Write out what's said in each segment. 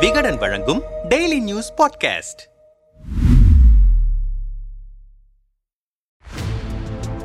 விகடன் வழங்கும் daily news podcast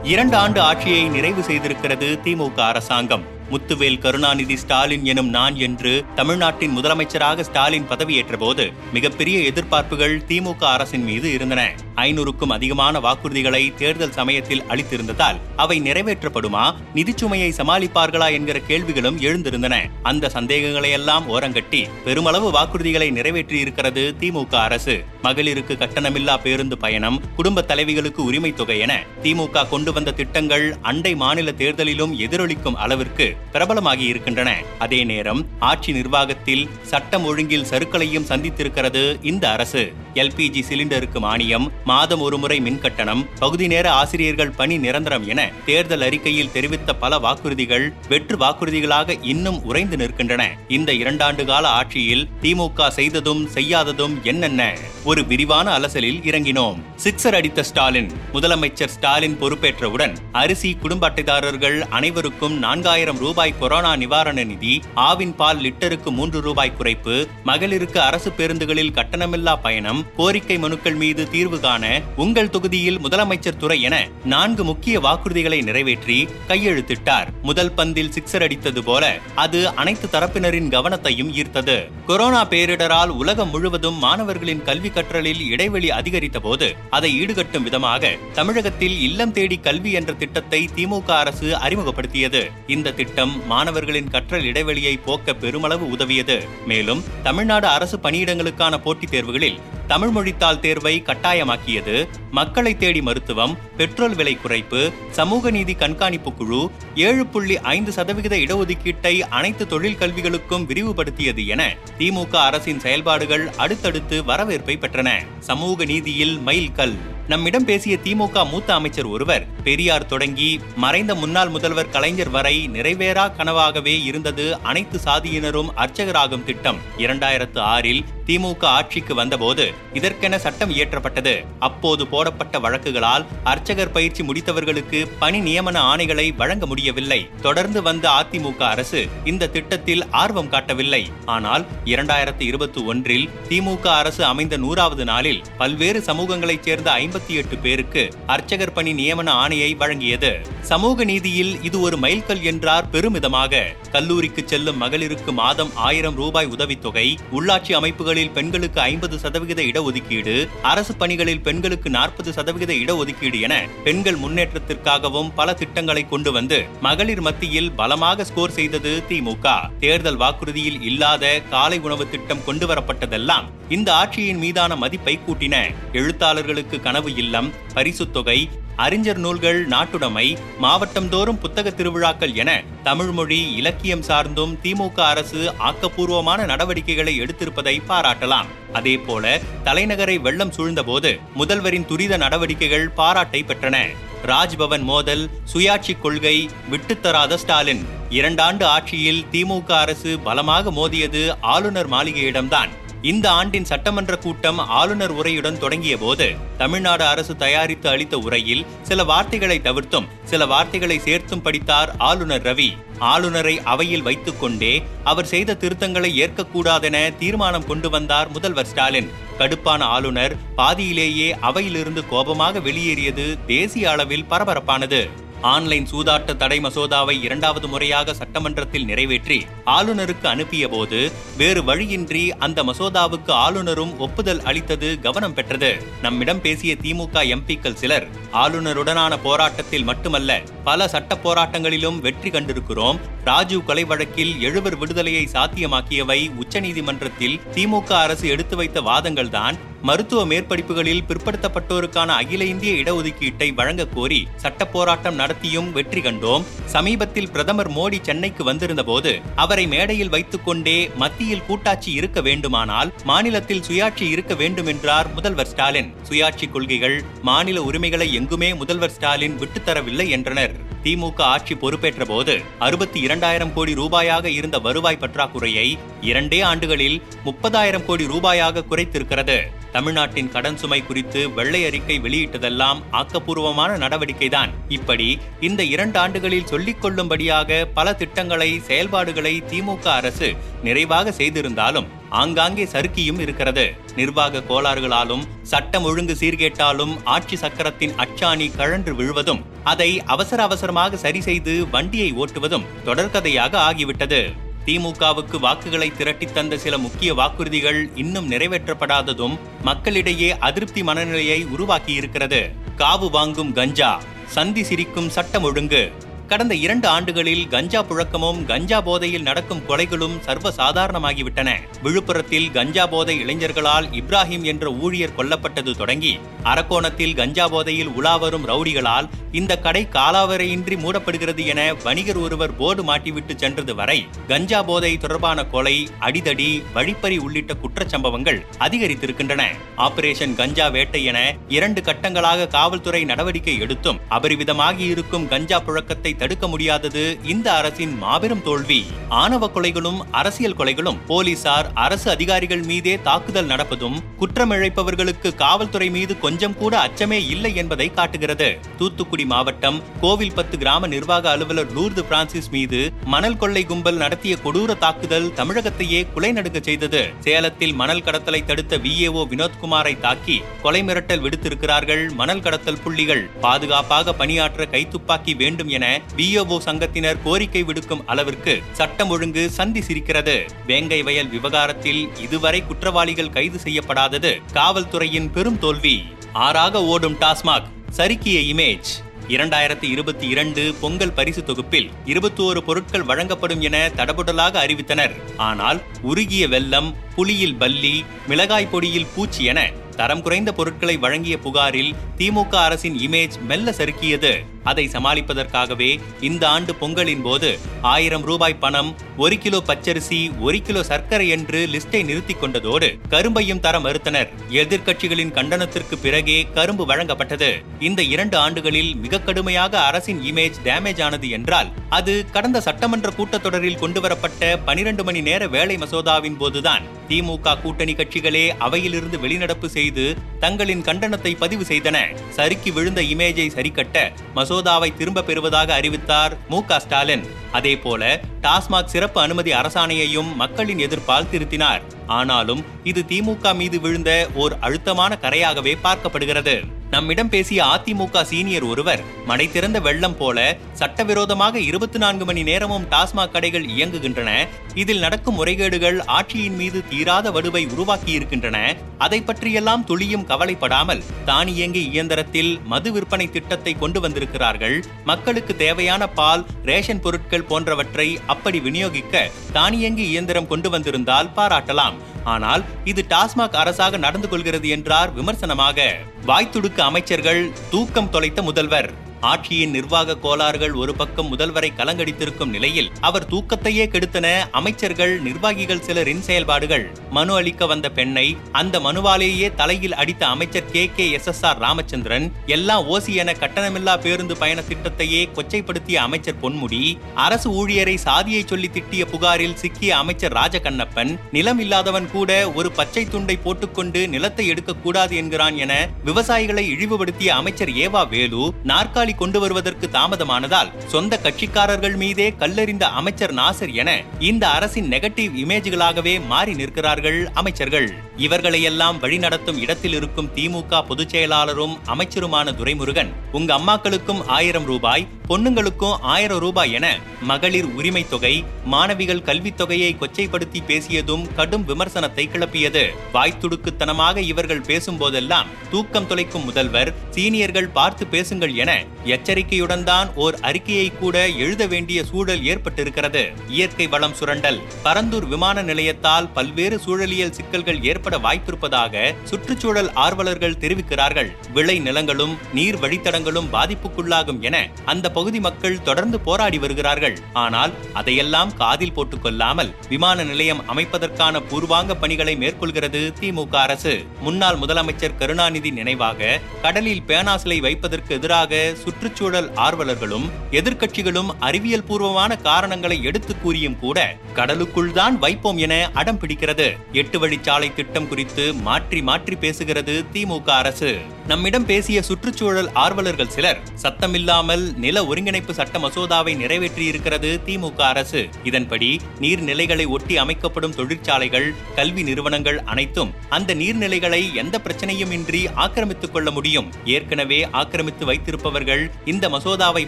இரண்டு ஆண்டு ஆட்சியை நிறைவு செய்திருக்கிறது திமுக அரசாங்கம். முத்துவேல் கருணாநிதி ஸ்டாலின் எனும் நான் என்று தமிழ்நாட்டின் முதலமைச்சராக ஸ்டாலின் பதவியேற்ற போது மிகப்பெரிய எதிர்பார்ப்புகள் திமுக அரசின் மீது இருந்தன. ஐநூறுக்கும் அதிகமான வாக்குறுதிகளை தேர்தல் சமயத்தில் அளித்திருந்ததால் அவை நிறைவேற்றப்படுமா நிதிச்சுமையை சமாளிப்பார்களா என்கிற கேள்விகளும் எழுந்திருந்தன. அந்த சந்தேகங்களை எல்லாம் ஓரங்கட்டி பெருமளவு வாக்குறுதிகளை நிறைவேற்றியிருக்கிறது திமுக அரசு. மகளிருக்கு கட்டணமில்லா பேருந்து பயணம் குடும்ப தலைவிகளுக்கு உரிமை தொகை என திமுக கொண்டு வந்த திட்டங்கள் அண்டை மாநில தேர்தலிலும் எதிரொலிக்கும் அளவிற்கு பிரபலமாகி இருக்கின்றன. அதே நேரம் ஆட்சி நிர்வாகத்தில் சட்டம் ஒழுங்கில் சருக்களையும் சந்தித்திருக்கிறது இந்த அரசு. எல்பிஜி சிலிண்டருக்கு மானியம் மாதம் ஒருமுறை மின்கட்டணம் பகுதி நேர ஆசிரியர்கள் பணி நிரந்தரம் என தேர்தல் அறிக்கையில் தெரிவித்த பல வாக்குறுதிகள் வெற்று வாக்குறுதிகளாக இன்னும் உறைந்து நிற்கின்றன. இந்த இரண்டாண்டு கால ஆட்சியில் திமுக செய்ததும் செய்யாததும் என்னென்ன? ஒரு விரிவான அலசலில் இறங்கினோம். சிக்ஸர் அடித்த ஸ்டாலின் முதலமைச்சர் ஸ்டாலின் பொறுப்பேற்றவுடன் அரிசி குடும்ப அட்டைதாரர்கள் அனைவருக்கும் நான்காயிரம் ரூபாய் கொரோனா நிவாரண நிதி ஆவின் பால் லிட்டருக்கு மூன்று ரூபாய் குறைப்பு மகளிருக்கு அரசு பேருந்துகளில் கட்டணமில்லா பயணம் கோரிக்கை மனுக்கள் மீது தீர்வு காண உங்கள் தொகுதியில் முதலமைச்சர் துறை என நான்கு முக்கிய வாக்குறுதிகளை நிறைவேற்றி கையெழுத்திட்டார். முதல் பந்தில் சிக்ஸர் அடித்தது போல அது அனைத்து தரப்பினரின் கவனத்தையும் ஈர்த்தது. கொரோனா பேரிடரால் உலகம் முழுவதும் மாணவர்களின் கல்வி கற்றலில் இடைவெளி அதிகரித்த போது அதை ஈடுகட்டும் விதமாக தமிழகத்தில் இல்லம் தேடி கல்வி என்ற திட்டத்தை திமுக அரசு அறிமுகப்படுத்தியது. இந்த திட்டம் மாணவர்களின் கற்றல் இடைவெளியை போக்க பெருமளவு உதவியது. மேலும் தமிழ்நாடு அரசு பணியிடங்களுக்கான போட்டித் தேர்வுகளில் தமிழ் மொழித்தாள் தேர்வை கட்டாயமாக்கியது. மக்களை தேடி மருத்துவம் பெட்ரோல் விலை குறைப்பு சமூக நீதி கண்காணிப்பு குழு ஏழு புள்ளி ஐந்து சதவிகித இடஒதுக்கீட்டை அனைத்து தொழில் கல்விகளுக்கும் விரிவுபடுத்தியது என திமுக அரசின் செயல்பாடுகள் அடுத்தடுத்து வரவேற்பை பெற்றன. சமூக நீதியில் மைல்கல் நம்மிடம் பேசிய திமுக மூத்த அமைச்சர் ஒருவர் பெரியார் தொடங்கி மறைந்த முன்னாள் முதல்வர் கலைஞர் வரை நிறைவேறா கனவாகவே இருந்தது அனைத்து சாதியினரும் அர்ச்சகராகும் திட்டம். இரண்டாயிரத்து ஆறில் திமுக ஆட்சிக்கு வந்தபோது இதற்கென சட்டம் இயற்றப்பட்டது. அப்போது போடப்பட்ட வழக்குகளால் அர்ச்சகர் பயிற்சி முடித்தவர்களுக்கு பணி நியமன ஆணைகளை வழங்க முடியவில்லை. தொடர்ந்து வந்த அதிமுக அரசு இந்த திட்டத்தில் ஆர்வம் காட்டவில்லை. ஆனால் இரண்டாயிரத்து இருபத்தி ஒன்றில் திமுக அரசு அமைந்த நூறாவது நாளில் பல்வேறு சமூகங்களைச் சேர்ந்த ஐம்பத்தி எட்டு பேருக்கு அர்ச்சகர் பணி நியமன ஆணையை வழங்கியது. சமூக நீதியில் இது ஒரு மைல்கல் என்றார். பெருமிதமாக கல்லூரிக்கு செல்லும் மகளிருக்கு மாதம் ஆயிரம் ரூபாய் உதவித்தொகை உள்ளாட்சி அமைப்புகளில் பெண்களுக்கு ஐம்பது சதவிகித இடஒதுக்கீடு அரசு பணிகளில் பெண்களுக்கு நாற்பது சதவிகித இடஒதுக்கீடு என பெண்கள் முன்னேற்றத்திற்காகவும் பல திட்டங்களை கொண்டு வந்து மகளிர் மத்தியில் பலமாக ஸ்கோர் செய்தது திமுக தேர்தல் வாக்குறுதியில் இல்லாத காலை உணவு திட்டம் கொண்டுவரப்பட்டதெல்லாம் இந்த ஆட்சியின் மீதான மதிப்பை கூட்டின எழுத்தாளர்களுக்கு கனவு இல்லம் பரிசுத்தொகை அறிஞர் நூல்கள் நாட்டுடைமை மாவட்டந்தோறும் புத்தக திருவிழாக்கள் என தமிழ்மொழி இலக்கியம் சார்ந்தும் திமுக அரசு ஆக்கப்பூர்வமான நடவடிக்கைகளை எடுத்திருப்பதை பாராட்டலாம். அதே போல தலைநகரை வெள்ளம் சூழ்ந்தபோது முதல்வரின் துரித நடவடிக்கைகள் பாராட்டை பெற்றன. ராஜ்பவன் மோதல் சுயாட்சி கொள்கை விட்டுத்தராத ஸ்டாலின். இரண்டாண்டு ஆட்சியில் திமுக அரசு பலமாக மோதியது ஆளுநர் மாளிகையிடம்தான். இந்த ஆண்டின் சட்டமன்ற கூட்டம் ஆளுநர் உரையுடன் தொடங்கிய போது தமிழ்நாடு அரசு தயாரித்து அளித்த உரையில் சில வார்த்தைகளை தவிர்த்தும் சில வார்த்தைகளை சேர்த்தும் படித்தார் ஆளுநர் ரவி. ஆளுநரை அவையில் வைத்துக் கொண்டே அவர் செய்த திருத்தங்களை ஏற்கக்கூடாதென தீர்மானம் கொண்டு வந்தார் முதல்வர் ஸ்டாலின். கடுப்பான ஆளுநர் பாதியிலேயே அவையிலிருந்து கோபமாக வெளியேறியது தேசிய அளவில் பரபரப்பானது. ஆன்லைன் சூதாட்ட தடை மசோதாவை இரண்டாவது முறையாக சட்டமன்றத்தில் நிறைவேற்றி ஆளுநருக்கு அனுப்பிய போது வேறு வழியின்றி அந்த மசோதாவுக்கு ஆளுநரும் ஒப்புதல் அளித்தது கவனம் பெற்றது. நம்மிடம் பேசிய திமுக எம்பிக்கள் சிலர் ஆளுநருடனான போராட்டத்தில் மட்டுமல்ல பல சட்ட போராட்டங்களிலும் வெற்றி கண்டிருக்கிறோம். ராஜீவ் கொலை வழக்கில் எழுவர் விடுதலையை சாத்தியமாக்கியவை உச்சநீதிமன்றத்தில் திமுக அரசு எடுத்து வைத்த வாதங்கள்தான். மருத்துவ மேற்படிப்புகளில் பிற்படுத்தப்பட்டோருக்கான அகில இந்திய இடஒதுக்கீட்டை வழங்க கோரி சட்ட போராட்டம் நடத்தியும் வெற்றி கண்டோம். சமீபத்தில் பிரதமர் மோடி சென்னைக்கு வந்திருந்த போது அவரை மேடையில் வைத்துக் கொண்டே மத்தியில் கூட்டாட்சி இருக்க வேண்டுமானால் மாநிலத்தில் சுயாட்சி இருக்க வேண்டும் என்றார் முதல்வர் ஸ்டாலின். சுயாட்சி கொள்கைகள் மாநில உரிமைகளை எங்குமே முதல்வர் ஸ்டாலின் விட்டுத்தரவில்லை என்றனர். திமுக ஆட்சி பொறுப்பேற்ற போது அறுபத்தி இரண்டாயிரம் கோடி ரூபாயாக இருந்த வருவாய் பற்றாக்குறையை இரண்டே ஆண்டுகளில் முப்பதாயிரம் கோடி ரூபாயாக குறைத்திருக்கிறது. தமிழ்நாட்டின் கடன் சுமை குறித்து வெள்ளை அறிக்கை வெளியிட்டதெல்லாம் ஆக்கப்பூர்வமான நடவடிக்கைதான். இப்படி இந்த இரண்டு ஆண்டுகளில் சொல்லிக் கொள்ளும்படியாக பல திட்டங்களை செயல்பாடுகளை திமுக அரசு நிறைவாக செய்திருந்தாலும் ஆங்காங்கே சறுக்கியும் இருக்கிறது. நிர்வாக கோளாறுகளாலும் சட்டம் ஒழுங்கு சீர்கேட்டாலும் ஆட்சி சக்கரத்தின் அச்சாணி கழன்று விழுவதும் அதை அவசர அவசரமாக சரி செய்து வண்டியை ஓட்டுவதும் தொடர்கதையாக ஆகிவிட்டது. திமுகவுக்கு வாக்குகளை திரட்டி தந்த சில முக்கிய வாக்குறுதிகள் இன்னும் நிறைவேற்றப்படாததும் மக்களிடையே அதிருப்தி மனநிலையை உருவாக்கியிருக்கிறது. காவு வாங்கும் கஞ்சா சந்தி சிரிக்கும் சட்டம் ஒழுங்கு கடந்த இரண்டு ஆண்டுகளில் கஞ்சா புழக்கமும் கஞ்சா போதையில் நடக்கும் கொலைகளும் சர்வ சாதாரணமாகிவிட்டன விழுப்புரத்தில் கஞ்சா போதை இளைஞர்களால் இப்ராஹிம் என்ற ஊழியர் கொல்லப்பட்டது தொடங்கி அரக்கோணத்தில் கஞ்சா போதையில் உலாவரும் ரவுடிகளால் இந்த கடை காலாவரையின்றி மூடப்படுகிறது என வணிகர் ஒருவர் போர்டு மாட்டிவிட்டு சென்றது வரை கஞ்சா போதை தொடர்பான கொலை அடிதடி வழிப்பறி உள்ளிட்ட குற்றச்சம்பவங்கள் அதிகரித்திருக்கின்றன. ஆபரேஷன் கஞ்சா வேட்டை என இரண்டு கட்டங்களாக காவல்துறை நடவடிக்கை எடுத்தும் அபரிவிதமாகி இருக்கும் கஞ்சா புழக்கத்தை தடுக்க முடியாதது இந்த அரசின் மாபெரும் தோல்வி. ஆணவ கொலைகளும் அரசியல் கொலைகளும் போலீசார் அரசு அதிகாரிகள் மீதே தாக்குதல் நடப்பதும் குற்றமிழைப்பவர்களுக்கு காவல்துறை மீது கொஞ்சம் கூட அச்சமே இல்லை என்பதை காட்டுகிறது. தூத்துக்குடி மாவட்டம் கோவில்பத்து கிராம நிர்வாக அலுவலர் லூர்து பிரான்சிஸ் மீது மணல் கொள்ளை கும்பல் நடத்திய கொடூர தாக்குதல் தமிழகத்தையே குலை நடுங்க செய்தது. சேலத்தில் மணல் கடத்தலை தடுத்த விஏஓ வினோத்குமாரை தாக்கி கொலை மிரட்டல் விடுத்திருக்கிறார்கள் மணல் கடத்தல் புள்ளிகள். பாதுகாப்பாக பணியாற்ற கைத்துப்பாக்கி வேண்டும் என பிஓஓ சங்கத்தினர் கோரிக்கை விடுக்கும் அளவிற்கு சட்டம் ஒழுங்கு சந்தி சிரிக்கிறது. வேங்கை வயல் விவகாரத்தில் இதுவரை குற்றவாளிகள் கைது செய்யப்படாதது காவல்துறையின் பெரும் தோல்வி. ஆறாக ஓடும் டாஸ்மாக் சறுக்கிய இமேஜ் இரண்டாயிரத்தி இருபத்தி இரண்டு பொங்கல் பரிசு தொகுப்பில் இருபத்தோரு பொருட்கள் வழங்கப்படும் என தடபுடலாக அறிவித்தனர். ஆனால் உருகிய வெள்ளம் புலியில் பல்லி மிளகாய் பொடியில் பூச்சி என தரம் குறைந்த பொருட்களை வழங்கிய புகாரில் திமுக அரசின் இமேஜ் மெல்ல சறுக்கியது. அதை சமாளிப்பதற்காகவே இந்த ஆண்டு பொங்கலின் போது ஆயிரம் ரூபாய் பணம் ஒரு கிலோ பச்சரிசி ஒரு கிலோ சர்க்கரை என்று லிஸ்டை நிறுத்திக் கொண்டதோடு கரும்பையும் தர மறுத்தனர். எதிர்க்கட்சிகளின் கண்டனத்திற்கு பிறகே கரும்பு வழங்கப்பட்டது. இந்த இரண்டு ஆண்டுகளில் மிக கடுமையாக அரசின் இமேஜ் டேமேஜ் ஆனது என்றால் அது கடந்த சட்டமன்ற கூட்டத்தொடரில் கொண்டுவரப்பட்ட பனிரெண்டு மணி நேர வேலை மசோதாவின் போதுதான் திமுக கூட்டணி கட்சிகளே அவையிலிருந்து வெளிநடப்பு செய்து தங்களின் கண்டனத்தை பதிவு செய்தன. சறுக்கி விழுந்த இமேஜை சரிக்கட்ட மசோதாவை திரும்ப பெறுவதாக அறிவித்தார் மு ஸ்டாலின். அதே போல டாஸ்மாக் சிறப்பு அனுமதி அரசாணையையும் மக்களின் எதிர்ப்பால் திருத்தினார். ஆனாலும் இது திமுக மீது விழுந்த ஓர் அழுத்தமான கரையாகவே பார்க்கப்படுகிறது. நம்மிடம் பேசிய அதிமுக சீனியர் ஒருவர் மடை திறந்த வெள்ளம் போல சட்டவிரோதமாக இருபத்தி நான்கு மணி நேரமும் டாஸ்மாக் கடைகள் இயங்குகின்றன. இதில் நடக்கும் முறைகேடுகள் ஆட்சியின் மீது தீராத வடுவை உருவாக்கி இருக்கின்றன அதை பற்றியெல்லாம் துளியும் கவலைப்படாமல் தானியங்கி இயந்திரத்தில் மது விற்பனை திட்டத்தை கொண்டு வந்திருக்கிறார்கள். மக்களுக்கு தேவையான பால் ரேஷன் பொருட்கள் போன்றவற்றை அப்படி விநியோகிக்க தானியங்கி இயந்திரம் கொண்டு வந்திருந்தால் பாராட்டலாம். ஆனால் இது டாஸ்மாக் அரசாக நடந்து கொள்கிறது என்றார் விமர்சனமாக. வாய்த்துடுக்க அமைச்சர்கள் தூக்கம் தொலைத்த முதல்வர். ஆட்சியின் நிர்வாக கோளாறுகள் ஒரு பக்கம் முதல்வரை கலங்கடித்திருக்கும் நிலையில் அவர் தூக்கத்தையே கெடுத்தன அமைச்சர்கள் நிர்வாகிகள் சிலரின் செயல்பாடுகள். மனு அளிக்க வந்த பெண்ணை அந்த மனுவாலேயே தலையில் அடித்த அமைச்சர் K. K. S. S. R. Ramachandran எல்லாம் ஓசி என கட்டணமில்லா பேருந்து பயண திட்டத்தையே கொச்சைப்படுத்திய அமைச்சர் பொன்முடி அரசு ஊழியரை சாதியை சொல்லி திட்டிய புகாரில் சிக்கிய அமைச்சர் ராஜகண்ணப்பன் நிலம் இல்லாதவன் கூட ஒரு பச்சை துண்டை போட்டுக்கொண்டு நிலத்தை எடுக்கக்கூடாது என்கிறான் என விவசாயிகளை இழிவுபடுத்திய அமைச்சர் ஏவா வேலு நாற்காலி கூலி கொண்டு வருவதற்கு தாமதமானதால் சொந்த கட்சிக்காரர்கள் மீதே கல்லறிந்த அமைச்சர் நாசர் என இந்த அரசின் நெகட்டிவ் இமேஜ்களாகவே மாறி நிற்கிறார்கள் அமைச்சர்கள். இவர்களையெல்லாம் வழிநடத்தும் இடத்தில் இருக்கும் திமுக பொதுச் செயலாளரும் அமைச்சருமான துரைமுருகன் உங்க அம்மாக்களுக்கும் ஆயிரம் ரூபாய் பொண்ணுங்களுக்கும் ஆயிரம் ரூபாய் என மகளிர் உரிமை தொகை மாணவிகள் கல்வித் தொகையை கொச்சைப்படுத்தி பேசியதும் கடும் விமர்சனத்தை கிளப்பியது. வாய்த்துடுக்குத்தனமாக இவர்கள் பேசும்போதெல்லாம் தூக்கம் தொலைக்கும் முதல்வர் சீனியர்கள் பார்த்து பேசுங்கள் என எச்சரிக்கையுடன் தான் ஓர் அறிக்கையை கூட எழுத வேண்டிய சூழல் ஏற்பட்டிருக்கிறது. இயற்கை வளம் சுரண்டல் பரந்தூர் விமான நிலையத்தால் பல்வேறு சூழலியல் சிக்கல்கள் ஏற்பட வாய்ப்பிருப்பதாக சுற்றுச்சூழல் ஆர்வலர்கள் தெரிவிக்கிறார்கள். விளை நிலங்களும் நீர் வழித்தடங்களும் பாதிப்புக்குள்ளாகும் என அந்த பகுதி மக்கள் தொடர்ந்து போராடி வருகிறார்கள். ஆனால் அதையெல்லாம் காதில் போட்டுக் கொள்ளாமல் விமான நிலையம் அமைப்பதற்கான பூர்வாங்க பணிகளை மேற்கொள்கிறது திமுக அரசு. முன்னாள் முதலமைச்சர் கருணாநிதி நினைவாக கடலில் பேனாசிலை வைப்பதற்கு எதிராக சுற்றுச்சூழல் ஆர்வலர்களும் எதிர்க்கட்சிகளும் அறிவியல் பூர்வமான காரணங்களை எடுத்து கூறியும் கூட கடலுக்குள் தான் வைப்போம் என அடம் பிடிக்கிறது. எட்டு வழிச்சாலை திட்டம் குறித்து மாற்றி மாற்றி பேசுகிறது திமுக அரசு. நம்மிடம் பேசிய சுற்றுச்சூழல் ஆர்வலர்கள் சிலர் சத்தமில்லாமல் நில ஒருங்கிணைப்பு சட்ட மசோதாவை நிறைவேற்றியிருக்கிறது திமுக அரசு. இதன்படி நீர்நிலைகளை ஒட்டி அமைக்கப்படும் தொழிற்சாலைகள் கல்வி நிறுவனங்கள் அனைத்தும் அந்த நீர்நிலைகளை எந்த பிரச்சனையும் இன்றி ஆக்கிரமித்துக் கொள்ள முடியும். ஏற்கனவே ஆக்கிரமித்து வைத்திருப்பவர்கள் இந்த மசோதாவை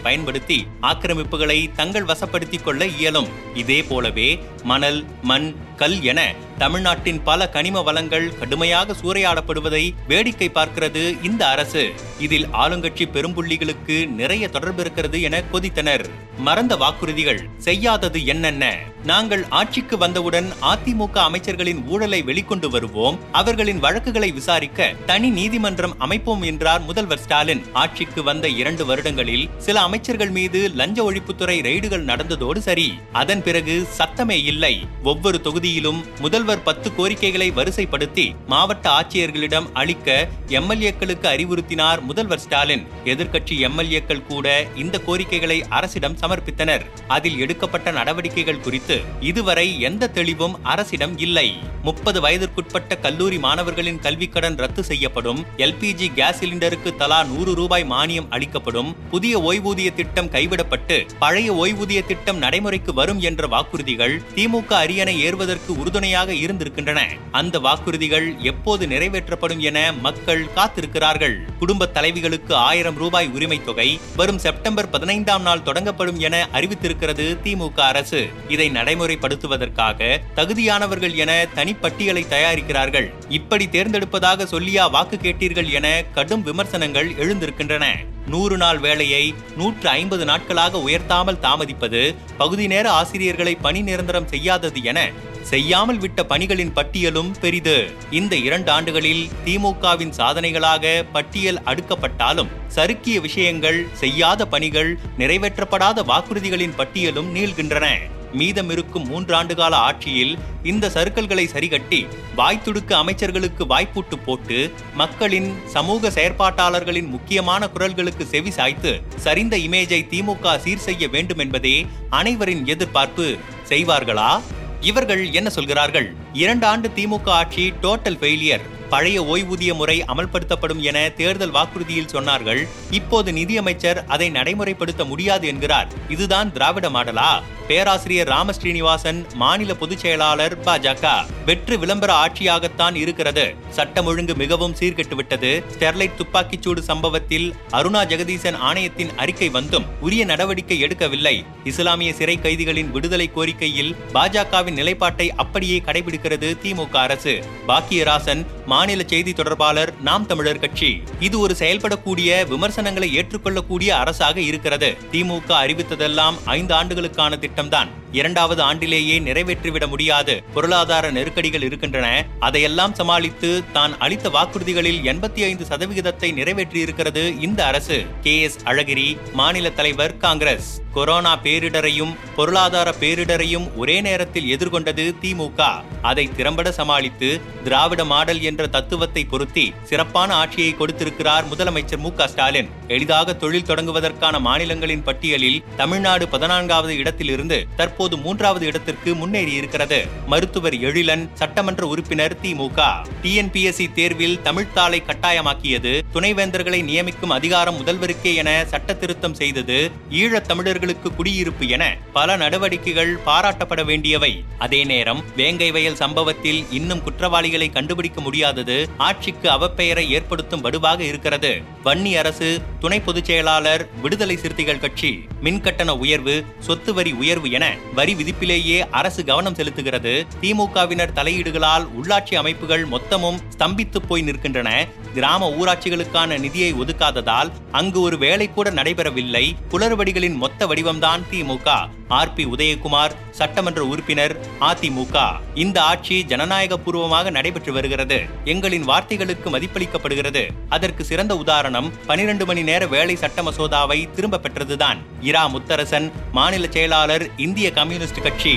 பயன்படுத்தி ஆக்கிரமிப்புகளை தங்கள் வசப்படுத்திக் கொள்ள இயலும். இதே போலவே மணல் மண் கல் என தமிழ்நாட்டின் பல கனிம வளங்கள் கடுமையாக சூறையாடப்படுவதை வேடிக்கை பார்க்கிறது இந்த அரசு. இதில் ஆளுங்கட்சி பெரும்புள்ளிகளுக்கு நிறைய தொடர்பு இருக்கிறது. என கொதித்தனர். மறந்த வாக்குறுதிகள் செய்யாதது என்னென்ன? நாங்கள் ஆட்சிக்கு வந்தவுடன் அதிமுக அமைச்சர்களின் ஊழலை வெளிக்கொண்டு வருவோம். அவர்களின் வழக்குகளை விசாரிக்க தனி நீதிமன்றம் அமைப்போம் என்றார் முதல்வர் ஸ்டாலின். ஆட்சிக்கு வந்த இரண்டு வருடங்களில் சில அமைச்சர்கள் மீது லஞ்ச ஒழிப்புத்துறை ரெய்டுகள் நடந்ததோடு சரி. அதன் பிறகு சத்தமே இல்லை. ஒவ்வொரு தொகுதியிலும் முதல்வர் பத்து கோரிக்கைகளை வரிசைப்படுத்தி மாவட்ட ஆட்சியர்களிடம் அளிக்க எம்எல்ஏக்களுக்கு அறிவுறுத்தினார் முதல்வர் ஸ்டாலின். எதிர்க்கட்சி எம்எல்ஏக்கள் கூட இந்த கோரிக்கைகளை அரசிடம் சமர்ப்பித்தனர். அதில் எடுக்கப்பட்ட நடவடிக்கைகள் குறித்து இதுவரை எந்த தெளிவும் அரசிடம் இல்லை. முப்பது வயதிற்குட்பட்ட கல்லூரி மாணவர்களின் கல்விக்கடன் ரத்து செய்யப்படும். எல்பிஜி கேஸ் சிலிண்டருக்கு தலா நூறு ரூபாய் மானியம் அளிக்கப்படும். புதிய ஓய்வூதிய திட்டம் கைவிடப்பட்டு பழைய ஓய்வூதிய திட்டம் நடைமுறைக்கு வரும் என்ற வாக்குறுதிகள் திமுக அரியணை ஏறுவதற்கு உறுதுணையாக இருந்திருக்கின்றன. அந்த வாக்குறுதிகள் எப்போது நிறைவேற்றப்படும் என மக்கள் காத்திருக்கிறார்கள். குடும்ப தலைவிகளுக்கு ஆயிரம் ரூபாய் உரிமை தொகை. வரும் செப்டம்பர் பதினைந்தாம் நாள் தொடங்கப்படும் என அறிவித்திருக்கிறது திமுக அரசு. இதை நடைமுறைப்படுத்துவதற்காக தகுதியானவர்கள் என தனிப்பட்டியலை தயாரிக்கிறார்கள். இப்படி தேர்ந்தெடுப்பதாக சொல்லியா வாக்கு கேட்டீர்கள் என கடும் விமர்சனங்கள் எழுந்திருக்கின்றன. நூறு நாள் வேலையை நூற்று ஐம்பது நாட்களாக உயர்த்தாமல் தாமதிப்பது பகுதி நேர ஆசிரியர்களை பணி நிரந்தரம் செய்யாதது என செய்யாமல் விட்ட பணிகளின் பட்டியலும் பெரிது. இந்த இரண்டு ஆண்டுகளில் திமுகவின் சாதனைகளாக பட்டியல் அடுக்கப்பட்டாலும் சறுக்கிய விஷயங்கள் செய்யாத பணிகள் நிறைவேற்றப்படாத வாக்குறுதிகளின் பட்டியலும் நீள்கின்றன. மீதமிருக்கும் மூன்றாண்டு கால ஆட்சியில் இந்த சறுக்கல்களை சரிகட்டி வாய்த்துடுக்க அமைச்சர்களுக்கு வாய்ப்பூட்டு போட்டு மக்களின் சமூக செயற்பாட்டாளர்களின் முக்கியமான குரல்களுக்கு செவி சாய்த்து சரிந்த இமேஜை திமுக சீர் செய்ய வேண்டும் என்பதே அனைவரின் எதிர்பார்ப்பு. செய்வார்களா? இவர்கள் என்ன சொல்கிறார்கள்? இரண்டு ஆண்டு திமுக ஆட்சி டோட்டல் ஃபெயிலியர் பழைய ஓய்வூதிய முறை அமல்படுத்தப்படும் என தேர்தல் வாக்குறுதியில் சொன்னார்கள். இப்போது நிதியமைச்சர் அதை நடைமுறைப்படுத்த முடியாது என்கிறார். இதுதான் திராவிட மாடலா? பேராசிரியர் ராமஸ்ரீனிவாசன் மாநில பொதுச் செயலாளர் பாஜக. வெற்று விளம்பர ஆட்சியாகத்தான் இருக்கிறது. சட்டம் ஒழுங்கு மிகவும் சீர்கெட்டு விட்டது ஸ்டெர்லைட் துப்பாக்கிச்சூடு சம்பவத்தில் அருணா ஜெகதீசன் ஆணையத்தின் அறிக்கை வந்தும் உரிய நடவடிக்கை எடுக்கவில்லை. இஸ்லாமிய சிறை கைதிகளின் விடுதலை கோரிக்கையில் பாஜகவின் நிலைப்பாட்டை அப்படியே கடைபிடிக்கிறது திமுக அரசு. பாக்கியராசன் மாநில செய்தி தொடர்பாளர் நாம் தமிழர் கட்சி. இது ஒரு செயல்படக்கூடிய விமர்சனங்களை ஏற்றுக்கொள்ளக்கூடிய அரசாக இருக்கிறது. திமுக அறிவித்ததெல்லாம் ஐந்து ஆண்டுகளுக்கான திட்டம் திட்டம்தான் இரண்டாவது ஆண்டிலேயே நிறைவேற்றிவிட முடியாது. பொருளாதார நெருக்கடிகள் இருக்கின்றன. அதையெல்லாம் சமாளித்து தான் அளித்த வாக்குறுதிகளில் எண்பத்தி ஐந்து சதவிகிதத்தை நிறைவேற்றியிருக்கிறது இந்த அரசு. கே. எஸ். அழகிரி மாநில தலைவர் காங்கிரஸ். கொரோனா பேரிடரையும் பொருளாதார பேரிடரையும் ஒரே நேரத்தில் எதிர்கொண்டது திமுக. அதை திறம்பட சமாளித்து திராவிட மாடல் என்ற தத்துவத்தை பொருத்தி சிறப்பான ஆட்சியை கொடுத்திருக்கிறார் முதலமைச்சர் மு ஸ்டாலின். எளிதாக தொழில் தொடங்குவதற்கான மாநிலங்களின் பட்டியலில் தமிழ்நாடு பதினான்காவது இடத்திலிருந்து தற்போது மூன்றாவது இடத்திற்கு முன்னேறி இருக்கிறது. மருத்துவர் எழிலன் சட்டமன்ற உறுப்பினர் திமுக டிஎன்பிஎஸ்சி தேர்வில் தமிழ்த்தாளை கட்டாயமாக்கியது. துணைவேந்தர்களை நியமிக்கும் அதிகாரம் முதல்வருக்கே என சட்ட திருத்தம் செய்தது. ஈழத் தமிழர்களுக்கு குடியிருப்பு என பல நடவடிக்கைகள் பாராட்டப்பட வேண்டியவை. அதே நேரம் வேங்கை வயல் சம்பவத்தில் இன்னும் குற்றவாளிகளை கண்டுபிடிக்க முடியாதது. ஆட்சிக்கு அவப்பெயரை ஏற்படுத்தும் வடுவாக இருக்கிறது. வன்னி அரசு துணை பொதுச் செயலாளர் விடுதலை சிறுத்தைகள் கட்சி மின்கட்டண உயர்வு சொத்து வரி உயர்வு என வரி விதிப்பிலேயே அரசு கவனம் செலுத்துகிறது. திமுகவினர் தலையீடுகளால் உள்ளாட்சி அமைப்புகள் மொத்தமும் ஸ்தம்பித்து போய் நிற்கின்றன. கிராம ஊராட்சிகளுக்கான நிதியை ஒதுக்காததால் அங்கு ஒரு வேலை கூட நடைபெறவில்லை. குளறுபடிகளின் மொத்த வடிவம்தான் திமுக. ஆர் பி உதயகுமார் சட்டமன்ற உறுப்பினர் அதிமுக. இந்த ஆட்சி ஜனநாயக பூர்வமாக நடைபெற்று வருகிறது. எங்களின் வார்த்தைகளுக்கு மதிப்பளிக்கப்படுகிறது. அதற்கு சிறந்த உதாரணம் பனிரெண்டு மணி நேர வேலை சட்ட மசோதாவை திரும்ப பெற்றதுதான். இரா முத்தரசன் மாநில செயலாளர் இந்திய கம்யூனிஸ்ட் கட்சி.